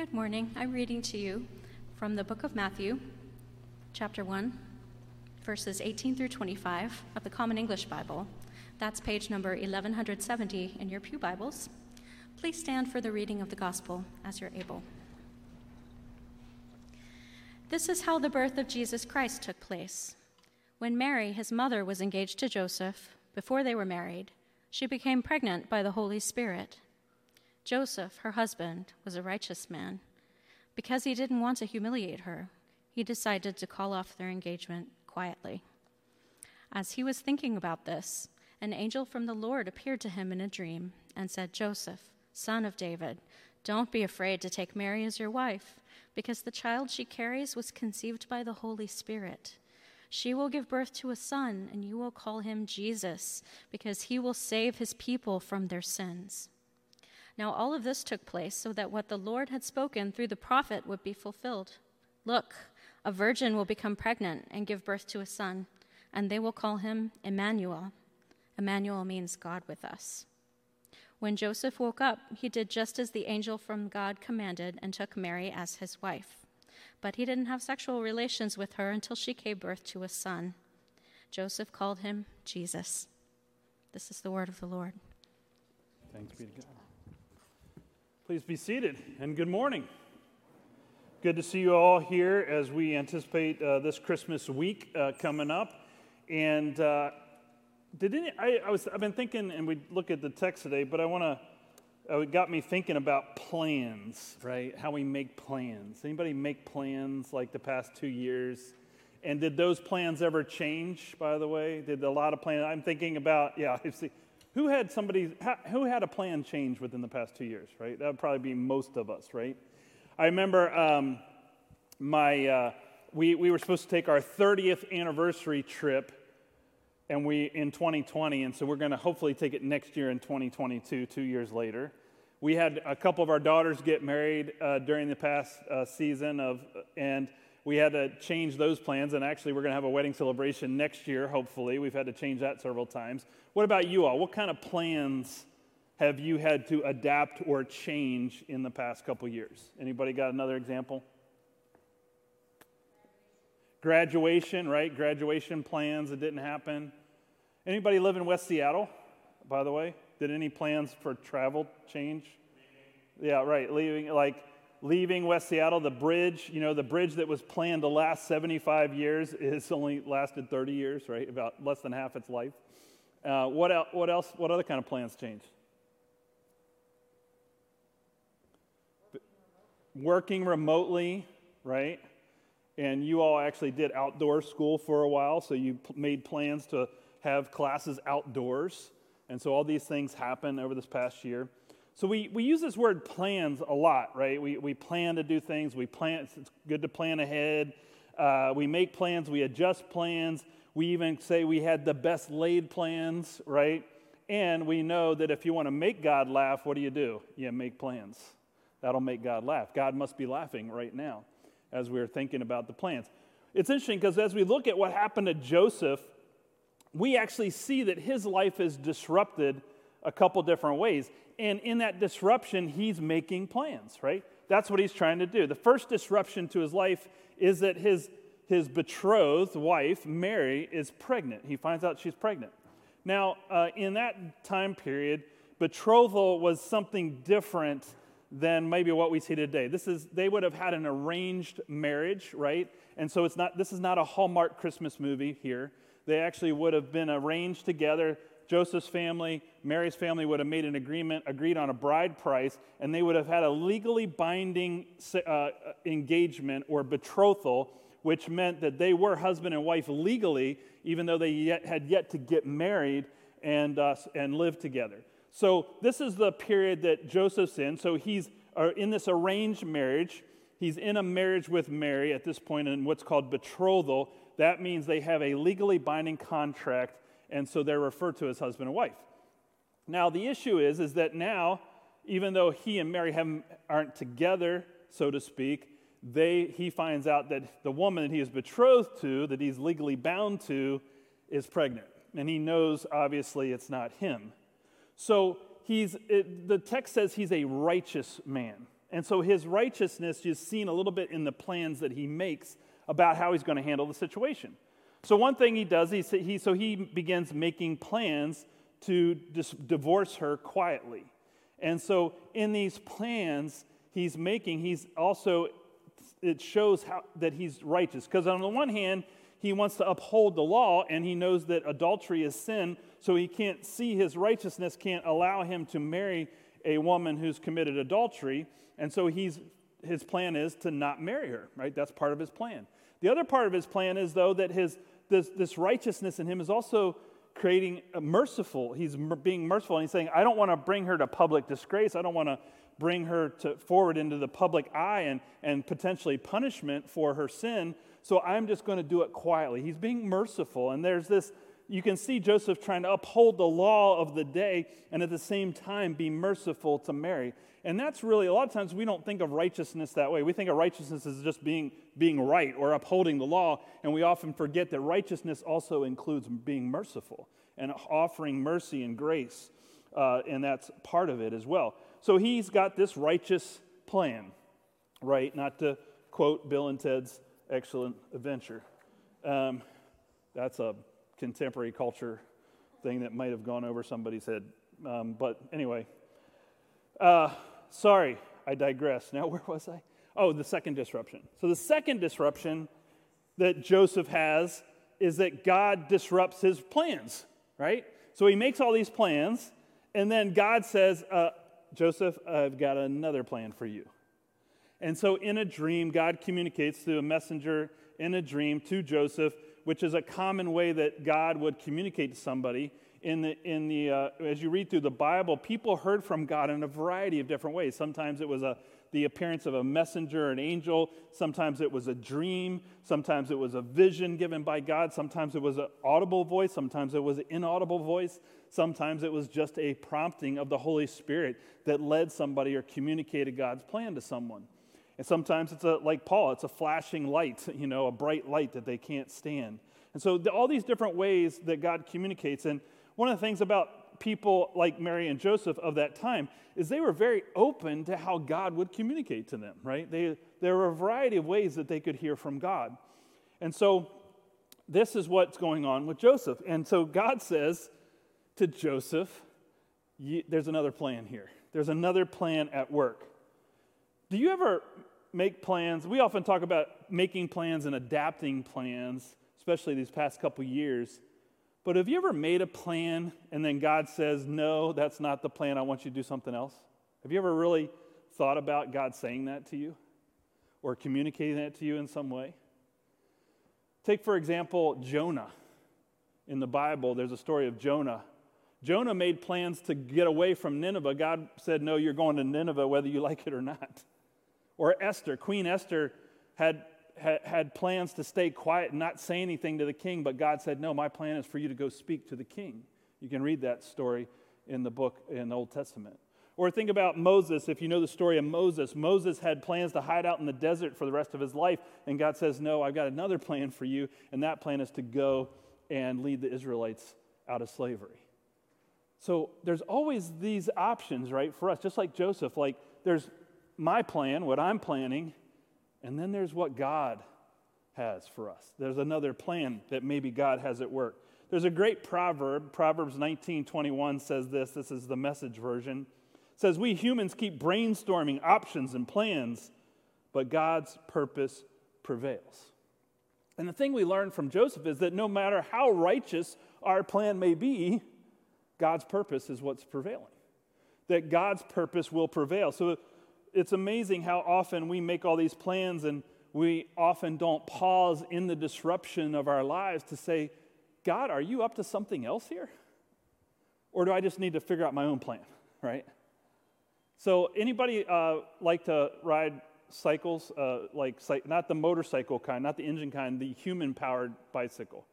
Good morning. I'm reading to you from the book of Matthew, chapter 1, verses 18 through 25 of the Common English Bible. That's page number 1170 in your Pew Bibles. Please stand for the reading of the gospel as you're able. This is how the birth of Jesus Christ took place. When Mary, his mother, was engaged to Joseph, before they were married, she became pregnant by the Holy Spirit. Joseph, her husband, was a righteous man. Because he didn't want to humiliate her, he decided to call off their engagement quietly. As he was thinking about this, an angel from the Lord appeared to him in a dream and said, Joseph, son of David, don't be afraid to take Mary as your wife, because the child she carries was conceived by the Holy Spirit. She will give birth to a son, and you will call him Jesus, because he will save his people from their sins. Now, all of this took place so that what the Lord had spoken through the prophet would be fulfilled. Look, a virgin will become pregnant and give birth to a son, and they will call him Emmanuel. Emmanuel means God with us. When Joseph woke up, he did just as the angel from God commanded and took Mary as his wife. But he didn't have sexual relations with her until she gave birth to a son. Joseph called him Jesus. This is the word of the Lord. Thanks be to God. Please be seated and good morning. Good to see you all here as we anticipate uh, this Christmas week uh, coming up. And uh, did any, I, I, was, I've been thinking, and we look at the text today, but I want to, uh, it got me thinking about plans, right? How we make plans. Anybody make plans like the past two years? And did those plans ever change, by the way? Did a lot of plans? I'm thinking about, yeah, I see who had somebody, who had a plan change within the past two years, right? That would probably be most of us, right? I remember um, my, uh, we, we were supposed to take our 30th anniversary trip and we in 2020 and so we're going to hopefully take it next year in 2022 two years later we had a couple of our daughters get married uh, during the past uh, season of and we had to change those plans, and actually, we're going to have a wedding celebration next year, hopefully. We've had to change that several times. What about you all? What kind of plans have you had to adapt or change in the past couple years? Anybody got another example? Graduation, right? Graduation plans that didn't happen. Anybody live in West Seattle, by the way? Did any plans for travel change? Yeah, right. Leaving, like, leaving West Seattle, the bridge, you know, the bridge that was planned to last 75 years is only lasted 30 years, right? About less than half its life. Uh, what, el- what else, what other kind of plans changed? Working remotely, right? And you all actually did outdoor school for a while, so you p- made plans to have classes outdoors. And so all these things happened over this past year. So we, we use this word plans a lot, right? We, we plan to do things. We plan, it's good to plan ahead. Uh, we make plans. We adjust plans. We even say we had the best laid plans, right? And we know that if you want to make God laugh, what do you do? You make plans. That'll make God laugh. God must be laughing right now as we're thinking about the plans. It's interesting because as we look at what happened to Joseph, we actually see that his life is disrupted a couple different ways. And in that disruption, he's making plans, right? That's what he's trying to do. The first disruption to his life is that his, his betrothed wife, Mary, is pregnant. He finds out she's pregnant. Now, uh, in that time period, betrothal was something different than maybe what we see today. This is they would have had an arranged marriage, right? And so it's not this is not a Hallmark Christmas movie here. They actually would have been arranged together. Joseph's family, Mary's family would have made an agreement, agreed on a bride price, and they would have had a legally binding uh, engagement or betrothal, which meant that they were husband and wife legally, even though they yet, had yet to get married and, uh, and live together. So, this is the period that Joseph's in. So, he's uh, in this arranged marriage. He's in a marriage with Mary at this point in what's called betrothal. That means they have a legally binding contract and so they're referred to as husband and wife. Now, the issue is, is that now, even though he and Mary aren't together, so to speak, they, he finds out that the woman that he is betrothed to, that he's legally bound to, is pregnant. And he knows, obviously, it's not him. So he's, it, the text says he's a righteous man. And so his righteousness is seen a little bit in the plans that he makes about how he's going to handle the situation. So one thing he does, he, he so he begins making plans to dis- divorce her quietly. And so in these plans he's making, he's also it shows how that he's righteous. Because on the one hand he wants to uphold the law and he knows that adultery is sin so he can't see his righteousness can't allow him to marry a woman who's committed adultery. And so he's his plan is to not marry her right? That's part of his plan. The other part of his plan is though that his this, this righteousness in him is also creating a merciful he's being merciful and he's saying i don't want to bring her to public disgrace i don't want to bring her to, forward into the public eye and, and potentially punishment for her sin. So I'm just going to do it quietly. He's being merciful. And there's this, you can see Joseph trying to uphold the law of the day and at the same time be merciful to Mary. And that's really, a lot of times we don't think of righteousness that way. We think of righteousness as just being, being right or upholding the law. And we often forget that righteousness also includes being merciful and offering mercy and grace. Uh, and that's part of it as well. So he's got this righteous plan, right? Not to quote Bill and Ted's excellent adventure. Um, that's a contemporary culture thing that might have gone over somebody's head. Um, but anyway, uh, sorry, I digress. Now, where was I? Oh, the second disruption. So, the second disruption that Joseph has is that God disrupts his plans, right? So, he makes all these plans, and then God says, uh, Joseph, I've got another plan for you. And so, in a dream, God communicates through a messenger in a dream to Joseph, which is a common way that God would communicate to somebody. In the, in the, uh, as you read through the Bible, people heard from God in a variety of different ways. Sometimes it was a, the appearance of a messenger, an angel. Sometimes it was a dream. Sometimes it was a vision given by God. Sometimes it was an audible voice. Sometimes it was an inaudible voice. Sometimes it was just a prompting of the Holy Spirit that led somebody or communicated God's plan to someone. And sometimes it's a, like Paul, it's a flashing light, you know, a bright light that they can't stand. And so, the, all these different ways that God communicates. And one of the things about people like Mary and Joseph of that time is they were very open to how God would communicate to them, right? They, there were a variety of ways that they could hear from God. And so, this is what's going on with Joseph. And so, God says, to Joseph, there's another plan here. There's another plan at work. Do you ever make plans? We often talk about making plans and adapting plans, especially these past couple years. But have you ever made a plan and then God says, No, that's not the plan. I want you to do something else? Have you ever really thought about God saying that to you or communicating that to you in some way? Take, for example, Jonah. In the Bible, there's a story of Jonah Jonah made plans to get away from Nineveh. God said, No, you're going to Nineveh whether you like it or not. Or Esther, Queen Esther had, had, had plans to stay quiet and not say anything to the king, but God said, No, my plan is for you to go speak to the king. You can read that story in the book in the Old Testament. Or think about Moses. If you know the story of Moses, Moses had plans to hide out in the desert for the rest of his life. And God says, No, I've got another plan for you. And that plan is to go and lead the Israelites out of slavery. So there's always these options, right, for us, just like Joseph. Like there's my plan, what I'm planning, and then there's what God has for us. There's another plan that maybe God has at work. There's a great proverb, Proverbs 19:21 says this. This is the message version. It says we humans keep brainstorming options and plans, but God's purpose prevails. And the thing we learn from Joseph is that no matter how righteous our plan may be, God's purpose is what's prevailing. That God's purpose will prevail. So it's amazing how often we make all these plans and we often don't pause in the disruption of our lives to say, God, are you up to something else here? Or do I just need to figure out my own plan, right? So, anybody uh, like to ride cycles, uh, like not the motorcycle kind, not the engine kind, the human powered bicycle?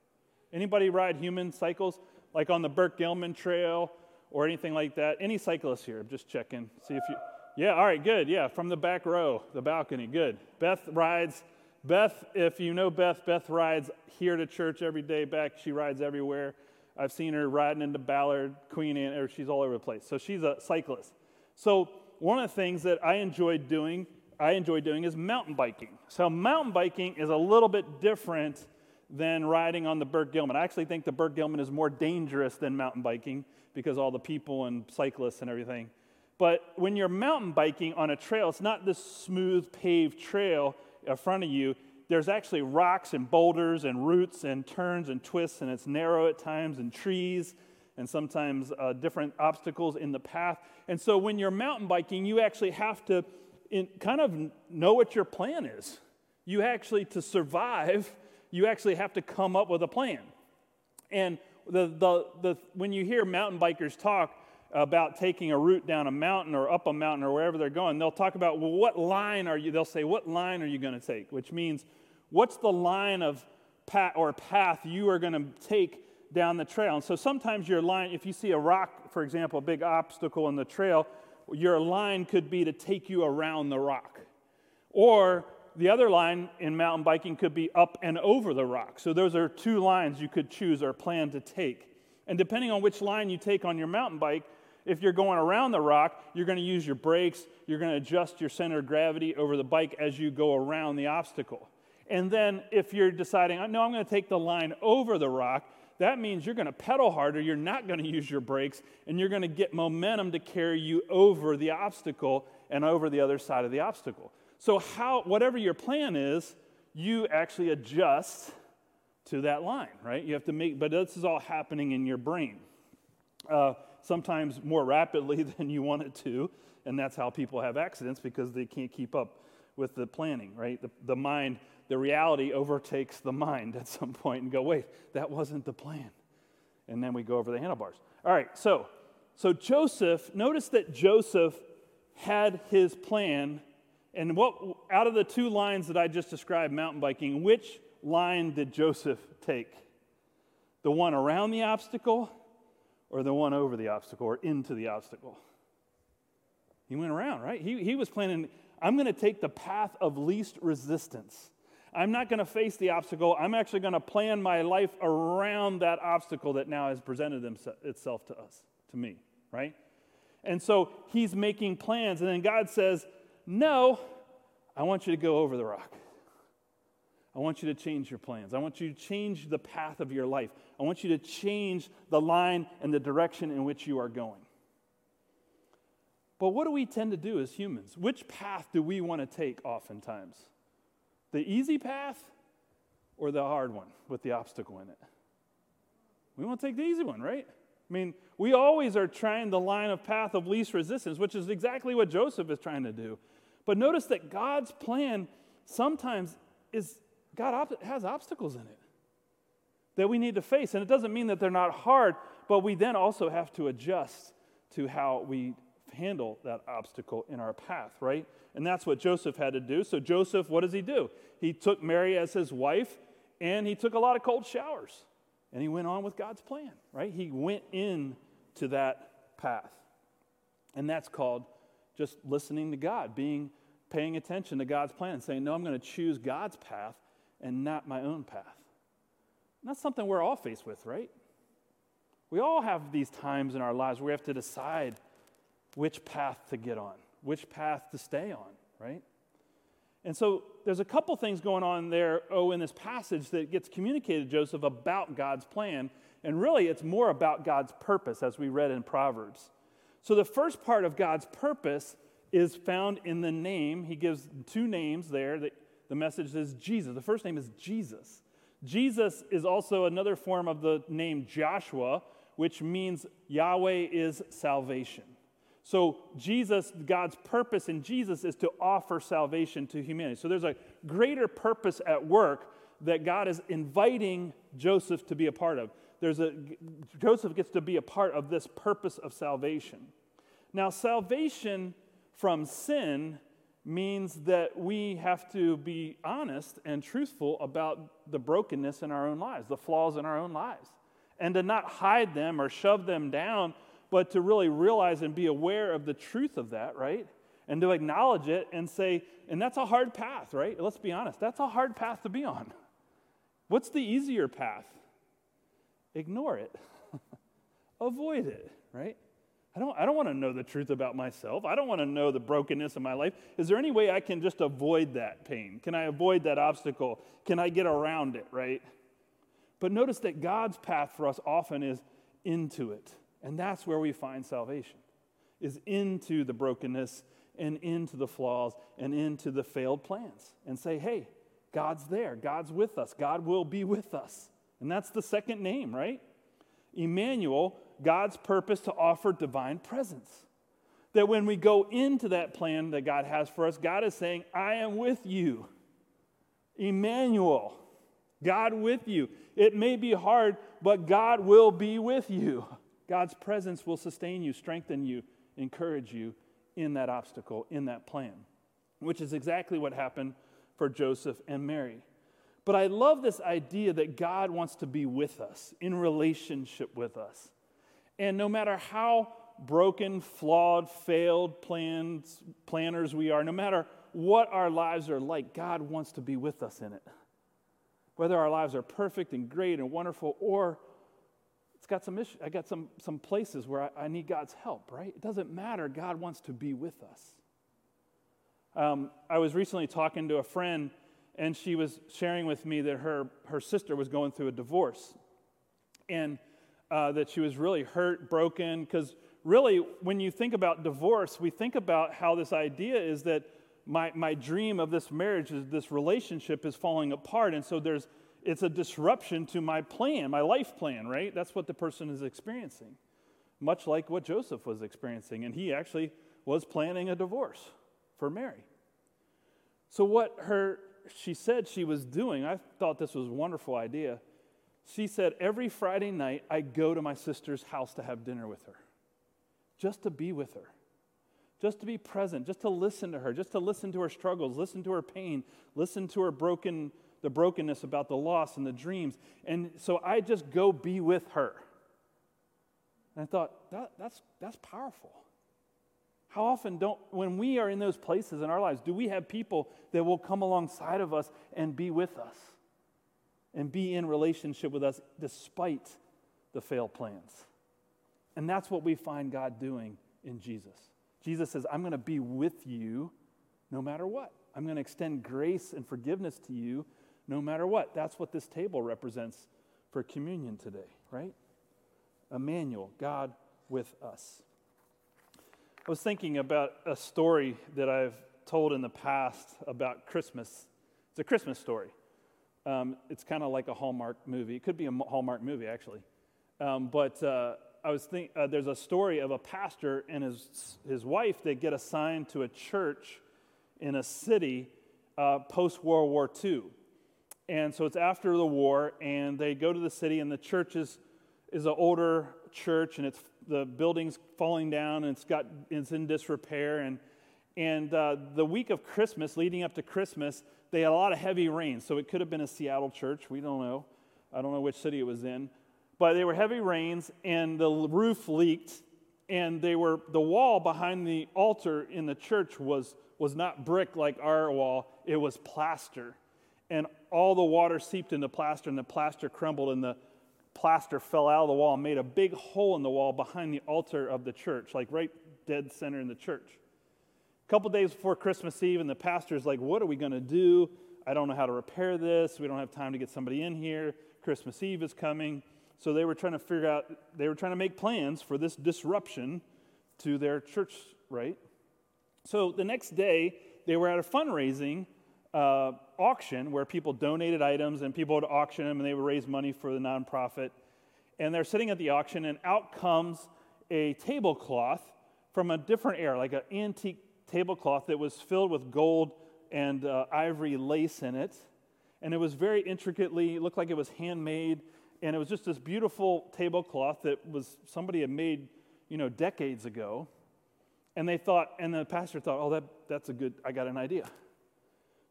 Anybody ride human cycles? like on the Burke Gilman Trail or anything like that? Any cyclists here? I'm just checking. See if you. Yeah, all right, good. Yeah, from the back row, the balcony, good. Beth rides. Beth, if you know Beth, Beth rides here to church every day. Back, she rides everywhere. I've seen her riding into Ballard, Queen Anne, or she's all over the place. So she's a cyclist. So one of the things that I enjoyed doing, I enjoy doing is mountain biking. So mountain biking is a little bit different than riding on the Burke Gilman. I actually think the Burke Gilman is more dangerous than mountain biking because all the people and cyclists and everything. But when you're mountain biking on a trail, it's not this smooth paved trail in front of you. There's actually rocks and boulders and roots and turns and twists, and it's narrow at times, and trees and sometimes uh, different obstacles in the path. And so when you're mountain biking, you actually have to in, kind of know what your plan is. You actually, to survive, you actually have to come up with a plan. And the, the, the, when you hear mountain bikers talk about taking a route down a mountain or up a mountain or wherever they're going, they'll talk about, well, what line are you, they'll say, what line are you going to take? Which means, what's the line of path or path you are going to take down the trail? And so sometimes your line, if you see a rock, for example, a big obstacle in the trail, your line could be to take you around the rock. Or the other line in mountain biking could be up and over the rock. So those are two lines you could choose or plan to take. And depending on which line you take on your mountain bike, if you're going around the rock, you're going to use your brakes, you're going to adjust your center of gravity over the bike as you go around the obstacle. And then if you're deciding, no, I'm going to take the line over the rock, that means you're going to pedal harder, you're not going to use your brakes, and you're going to get momentum to carry you over the obstacle and over the other side of the obstacle. So, how, whatever your plan is, you actually adjust to that line, right? You have to make, but this is all happening in your brain. Uh, sometimes more rapidly than you want it to, and that's how people have accidents because they can't keep up with the planning, right? The, the mind, the reality overtakes the mind at some point and go, wait, that wasn't the plan. And then we go over the handlebars. All right, so so Joseph, notice that Joseph had his plan and what, out of the two lines that I just described, mountain biking, which line did Joseph take? The one around the obstacle or the one over the obstacle or into the obstacle? He went around, right? He, he was planning, I'm going to take the path of least resistance. I'm not going to face the obstacle. I'm actually going to plan my life around that obstacle that now has presented itself to us, to me, right? And so he's making plans. And then God says, no, I want you to go over the rock. I want you to change your plans. I want you to change the path of your life. I want you to change the line and the direction in which you are going. But what do we tend to do as humans? Which path do we want to take oftentimes? The easy path or the hard one with the obstacle in it? We want to take the easy one, right? I mean, we always are trying the line of path of least resistance, which is exactly what Joseph is trying to do. But notice that God's plan sometimes is God has obstacles in it that we need to face. And it doesn't mean that they're not hard, but we then also have to adjust to how we handle that obstacle in our path, right? And that's what Joseph had to do. So, Joseph, what does he do? He took Mary as his wife and he took a lot of cold showers and he went on with God's plan, right? He went in to that path. And that's called just listening to God, being paying attention to God's plan and saying, No, I'm going to choose God's path and not my own path. And that's something we're all faced with, right? We all have these times in our lives where we have to decide which path to get on, which path to stay on, right? And so there's a couple things going on there, oh, in this passage that gets communicated to Joseph about God's plan. And really, it's more about God's purpose, as we read in Proverbs. So the first part of God's purpose is found in the name. He gives two names there. The, the message is Jesus. The first name is Jesus. Jesus is also another form of the name Joshua, which means Yahweh is salvation. So, Jesus, God's purpose in Jesus is to offer salvation to humanity. So, there's a greater purpose at work that God is inviting Joseph to be a part of. There's a, Joseph gets to be a part of this purpose of salvation. Now, salvation from sin means that we have to be honest and truthful about the brokenness in our own lives, the flaws in our own lives, and to not hide them or shove them down, but to really realize and be aware of the truth of that, right? And to acknowledge it and say, and that's a hard path, right? Let's be honest, that's a hard path to be on. What's the easier path? Ignore it, avoid it, right? I don't, I don't want to know the truth about myself. I don't want to know the brokenness of my life. Is there any way I can just avoid that pain? Can I avoid that obstacle? Can I get around it, right? But notice that God's path for us often is into it. And that's where we find salvation, is into the brokenness and into the flaws and into the failed plans. And say, hey, God's there. God's with us. God will be with us. And that's the second name, right? Emmanuel, God's purpose to offer divine presence. That when we go into that plan that God has for us, God is saying, I am with you. Emmanuel, God with you. It may be hard, but God will be with you. God's presence will sustain you, strengthen you, encourage you in that obstacle, in that plan, which is exactly what happened for Joseph and Mary. But I love this idea that God wants to be with us, in relationship with us. And no matter how broken, flawed, failed plans, planners we are, no matter what our lives are like, God wants to be with us in it. Whether our lives are perfect and great and wonderful, or it's got some issues, I got some, some places where I, I, need God's help, right? It doesn't matter. God wants to be with us. Um, I was recently talking to a friend, and she was sharing with me that her, her sister was going through a divorce. And uh, that she was really hurt, broken, because really, when you think about divorce, we think about how this idea is that my, my dream of this marriage is this relationship is falling apart. And so there's, it's a disruption to my plan, my life plan, right? That's what the person is experiencing, much like what Joseph was experiencing. And he actually was planning a divorce for Mary. So, what her, she said she was doing, I thought this was a wonderful idea she said, Every Friday night, I go to my sister's house to have dinner with her, just to be with her, just to be present, just to listen to her, just to listen to her struggles, listen to her pain, listen to her broken, the brokenness about the loss and the dreams. And so I just go be with her. And I thought, that, that's, that's powerful. How often don't, when we are in those places in our lives, do we have people that will come alongside of us and be with us? And be in relationship with us despite the failed plans. And that's what we find God doing in Jesus. Jesus says, I'm going to be with you no matter what. I'm going to extend grace and forgiveness to you no matter what. That's what this table represents for communion today, right? Emmanuel, God with us. I was thinking about a story that I've told in the past about Christmas. It's a Christmas story. Um, it's kind of like a Hallmark movie. It could be a Hallmark movie, actually. Um, but uh, I was think uh, there's a story of a pastor and his, his wife that get assigned to a church in a city uh, post World War II. And so it's after the war, and they go to the city, and the church is, is an older church, and it's the building's falling down, and it's got it's in disrepair. And and uh, the week of Christmas, leading up to Christmas, they had a lot of heavy rain, so it could have been a Seattle church. We don't know. I don't know which city it was in. But they were heavy rains, and the roof leaked, and they were the wall behind the altar in the church was, was not brick like our wall, it was plaster. And all the water seeped into plaster, and the plaster crumbled, and the plaster fell out of the wall and made a big hole in the wall behind the altar of the church, like right dead center in the church. Couple days before Christmas Eve, and the pastor's like, What are we going to do? I don't know how to repair this. We don't have time to get somebody in here. Christmas Eve is coming. So they were trying to figure out, they were trying to make plans for this disruption to their church, right? So the next day, they were at a fundraising uh, auction where people donated items and people would auction them and they would raise money for the nonprofit. And they're sitting at the auction, and out comes a tablecloth from a different era, like an antique tablecloth that was filled with gold and uh, ivory lace in it. And it was very intricately, looked like it was handmade. And it was just this beautiful tablecloth that was somebody had made, you know, decades ago. And they thought, and the pastor thought, oh, that, that's a good, I got an idea.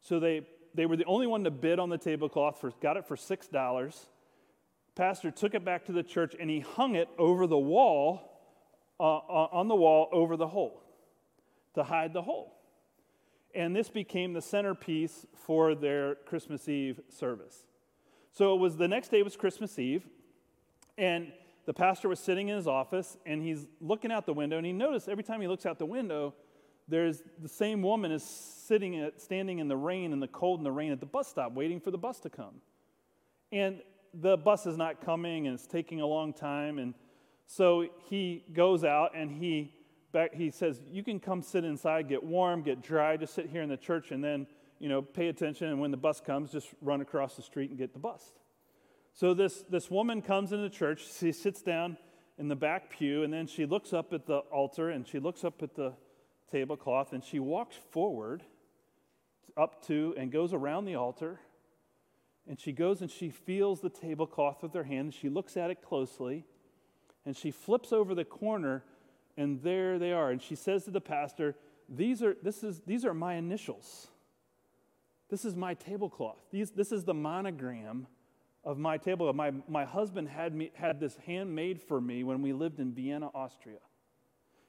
So they, they were the only one to bid on the tablecloth, for, got it for $6. Pastor took it back to the church and he hung it over the wall, uh, on the wall over the hole to hide the hole. And this became the centerpiece for their Christmas Eve service. So it was the next day was Christmas Eve, and the pastor was sitting in his office and he's looking out the window and he noticed every time he looks out the window, there's the same woman is sitting at, standing in the rain and the cold and the rain at the bus stop waiting for the bus to come. And the bus is not coming and it's taking a long time. And so he goes out and he back, he says, You can come sit inside, get warm, get dry, just sit here in the church and then, you know, pay attention. And when the bus comes, just run across the street and get the bus. So this, this woman comes into church, she sits down in the back pew, and then she looks up at the altar and she looks up at the tablecloth and she walks forward up to and goes around the altar. And she goes and she feels the tablecloth with her hand. She looks at it closely and she flips over the corner, and there they are. And she says to the pastor, These are, this is, these are my initials. This is my tablecloth. These, this is the monogram of my table. My, my husband had, me, had this handmade for me when we lived in Vienna, Austria.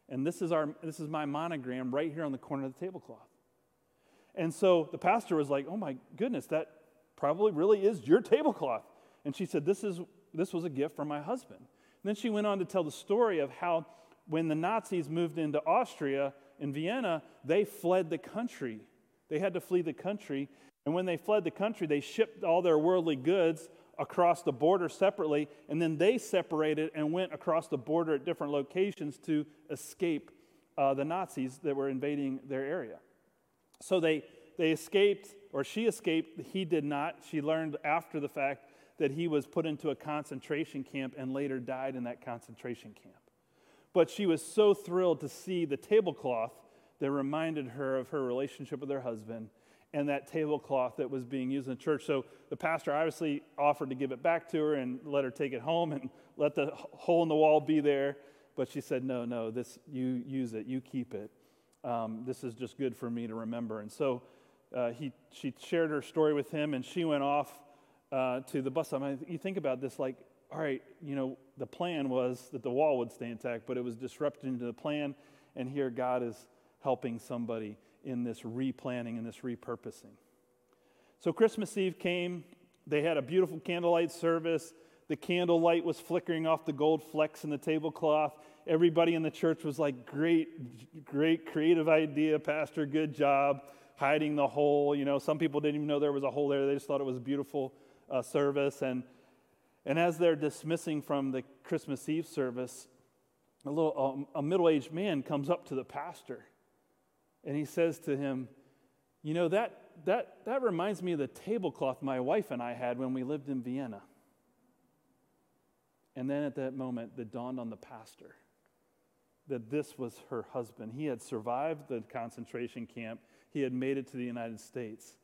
And this is, our, this is my monogram right here on the corner of the tablecloth. And so the pastor was like, Oh my goodness, that probably really is your tablecloth. And she said, This, is, this was a gift from my husband. And then she went on to tell the story of how when the Nazis moved into Austria in Vienna, they fled the country. They had to flee the country. And when they fled the country, they shipped all their worldly goods across the border separately, and then they separated and went across the border at different locations to escape uh, the Nazis that were invading their area. So they, they escaped, or she escaped, he did not. She learned after the fact that he was put into a concentration camp and later died in that concentration camp. But she was so thrilled to see the tablecloth that reminded her of her relationship with her husband and that tablecloth that was being used in the church. So the pastor obviously offered to give it back to her and let her take it home and let the hole in the wall be there. But she said, No, no, this, you use it, you keep it. Um, this is just good for me to remember. And so uh, he, she shared her story with him, and she went off uh, to the bus stop. I mean, you think about this like, all right, you know, the plan was that the wall would stay intact, but it was disrupting the plan. And here God is helping somebody in this replanning and this repurposing. So Christmas Eve came. They had a beautiful candlelight service. The candlelight was flickering off the gold flecks in the tablecloth. Everybody in the church was like, Great, great creative idea, Pastor, good job hiding the hole. You know, some people didn't even know there was a hole there, they just thought it was a beautiful uh, service. And, and as they're dismissing from the Christmas Eve service, a little um, a middle-aged man comes up to the pastor and he says to him, You know, that, that, that reminds me of the tablecloth my wife and I had when we lived in Vienna. And then at that moment, it dawned on the pastor that this was her husband. He had survived the concentration camp, he had made it to the United States.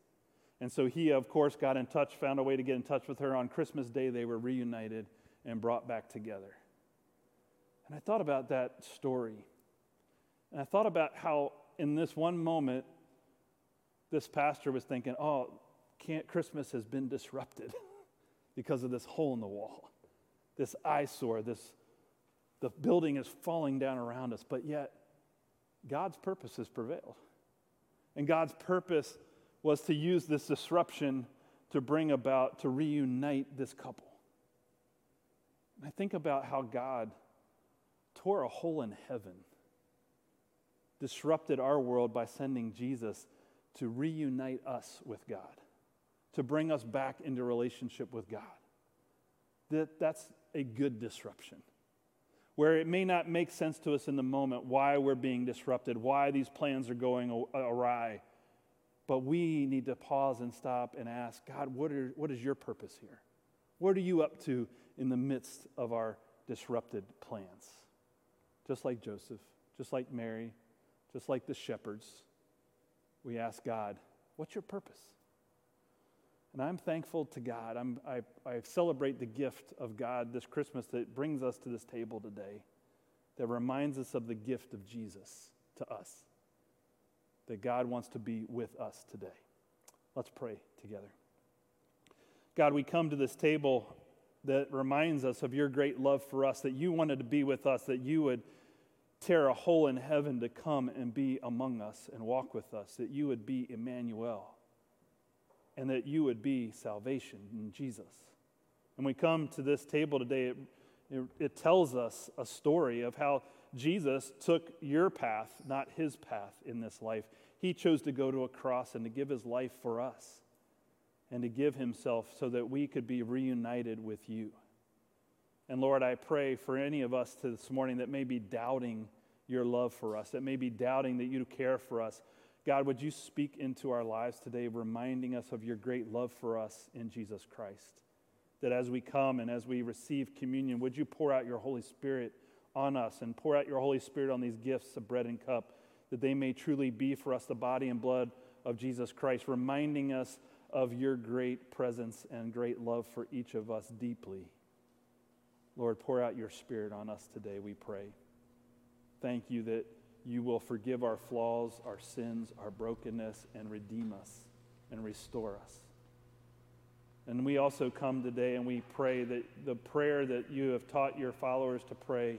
And so he, of course, got in touch, found a way to get in touch with her. On Christmas Day, they were reunited and brought back together. And I thought about that story. And I thought about how in this one moment, this pastor was thinking, oh, can't, Christmas has been disrupted because of this hole in the wall, this eyesore, this, the building is falling down around us, but yet God's purpose has prevailed. And God's purpose was to use this disruption to bring about, to reunite this couple. And I think about how God tore a hole in heaven disrupted our world by sending Jesus to reunite us with God, to bring us back into relationship with God. That, that's a good disruption. Where it may not make sense to us in the moment why we're being disrupted, why these plans are going awry, but we need to pause and stop and ask God, what, are, what is your purpose here? What are you up to in the midst of our disrupted plans? Just like Joseph, just like Mary, just like the shepherds, we ask God, What's your purpose? And I'm thankful to God. I'm, I, I celebrate the gift of God this Christmas that brings us to this table today, that reminds us of the gift of Jesus to us, that God wants to be with us today. Let's pray together. God, we come to this table that reminds us of your great love for us, that you wanted to be with us, that you would tear a hole in heaven to come and be among us and walk with us, that you would be Emmanuel and that you would be salvation in Jesus. And we come to this table today, it, It, it tells us a story of how Jesus took your path, not his path in this life. He chose to go to a cross and to give his life for us and to give himself so that we could be reunited with you. And Lord, I pray for any of us this morning that may be doubting your love for us, that may be doubting that you care for us. God, would you speak into our lives today, reminding us of your great love for us in Jesus Christ? That as we come and as we receive communion, would you pour out your Holy Spirit on us and pour out your Holy Spirit on these gifts of bread and cup, that they may truly be for us the body and blood of Jesus Christ, reminding us of your great presence and great love for each of us deeply. Lord, pour out your Spirit on us today, we pray. Thank you that you will forgive our flaws, our sins, our brokenness, and redeem us and restore us. And we also come today and we pray that the prayer that you have taught your followers to pray,